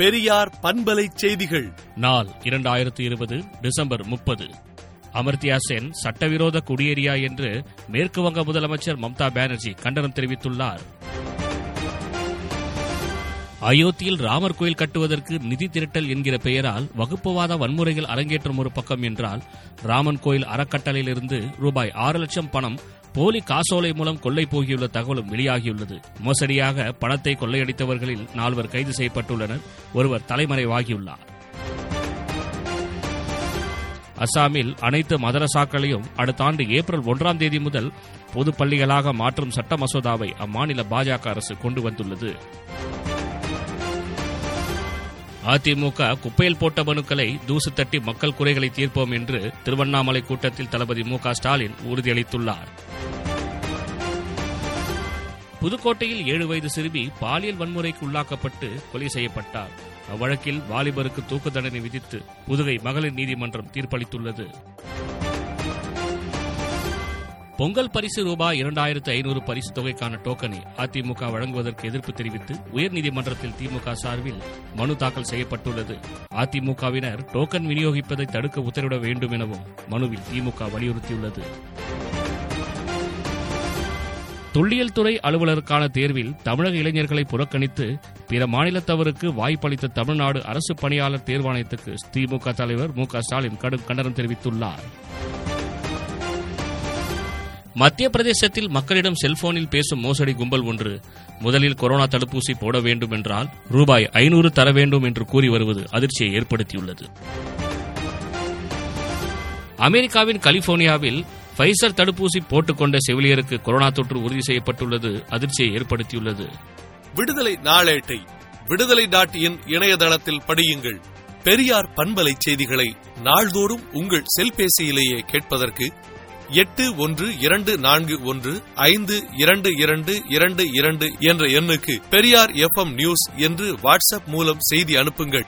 பெரியார் பண்பலை செய்திகள். நாள் இரண்டாயிரத்தி இருபது டிசம்பர் முப்பது. அமர்த்தியா சென் சட்டவிரோத குடியேறியா என்று மேற்கு வங்க முதலமைச்சர் மம்தா பானர்ஜி கண்டனம் தெரிவித்துள்ளார். அயோத்தியில் ராமர் கோயில் கட்டுவதற்கு நிதி திரட்டல் என்கிற பெயரால் வகுப்புவாத வன்முறைகள் அரங்கேற்றம் ஒரு பக்கம் என்றால் ராமன் கோயில் அறக்கட்டளையிலிருந்து ரூபாய் ஆறு லட்சம் பணம் போலி காசோலை மூலம் கொள்ளை போகியுள்ள தகவலும் வெளியாகியுள்ளது. மோசடியாக பணத்தை கொள்ளையடித்தவர்களில் நால்வர் கைது செய்யப்பட்டுள்ளனர். ஒருவர் தலைமறைவாகியுள்ளார். அசாமில் அனைத்து மதரசாக்களையும் அடுத்த ஆண்டு ஏப்ரல் ஒன்றாம் தேதி முதல் பொது பள்ளிகளாக மாற்றும் சட்ட மசோதாவை அம்மாநில பாஜக அரசு கொண்டு வந்துள்ளது. அதிமுக குப்பையில் போட்ட மனுக்களை தூசு தட்டி மக்கள் குறைகளை தீர்ப்போம் என்று திருவண்ணாமலை கூட்டத்தில் தளபதி மு க ஸ்டாலின் உறுதியளித்துள்ளார். புதுக்கோட்டையில் ஏழு வயது சிறுமி பாலியல் வன்முறைக்கு உள்ளாக்கப்பட்டு கொலை செய்யப்பட்டார். அவ்வழக்கில் வாலிபருக்கு தூக்கு தண்டனை விதித்து புதுகை மகளிர் நீதிமன்றம் தீர்ப்பளித்துள்ளது. பொங்கல் பரிசு ரூபாய் இரண்டாயிரத்து ஐநூறு பரிசு தொகைக்கான டோக்கனை அதிமுக வழங்குவதற்கு எதிர்ப்பு தெரிவித்து உயர்நீதிமன்றத்தில் திமுக சார்பில் மனு தாக்கல் செய்யப்பட்டுள்ளது. அதிமுகவினர் டோக்கன் விநியோகிப்பதை தடுக்க உத்தரவிட வேண்டும் எனவும் மனுவில் திமுக வலியுறுத்தியுள்ளது. தொல்லியல் துறை அலுவலருக்கான தேர்வில் தமிழக இளைஞர்களை புறக்கணித்து பிற மாநிலத்தவருக்கு வாய்ப்பளித்த தமிழ்நாடு அரசு பணியாளர் தேர்வாணையத்துக்கு திமுக தலைவர் மு க ஸ்டாலின் கடும் கண்டனம் தெரிவித்துள்ளார். மத்திய பிரதேசத்தில் மக்களிடம் செல்போனில் பேசும் மோசடி கும்பல் ஒன்று. முதலில் கொரோனா தடுப்பூசி போட வேண்டும் என்றால் ரூபாய் ஐநூறு தர வேண்டும் என்று கூறி வருவது அதிர்ச்சியை ஏற்படுத்தியுள்ளது. அமெரிக்காவின் கலிபோர்னியாவில் பைசர் தடுப்பூசி போட்டுக்கொண்ட செவிலியருக்கு கொரோனா தொற்று உறுதி செய்யப்பட்டுள்ளது அதிர்ச்சியை ஏற்படுத்தியுள்ளது. விடுதலை நாளேட்டை விடுதலை டாட் இன் இணையதளத்தில் படியுங்கள். பெரியார் பண்பலை செய்திகளை நாள்தோறும் உங்கள் செல்பேசியிலேயே கேட்பதற்கு எட்டு ஒன்று இரண்டு நான்கு ஒன்று ஐந்து இரண்டு இரண்டு இரண்டு இரண்டு என்ற எண்ணுக்கு பெரியார் எஃப் நியூஸ் என்று வாட்ஸ்அப் மூலம் செய்தி அனுப்புங்கள்.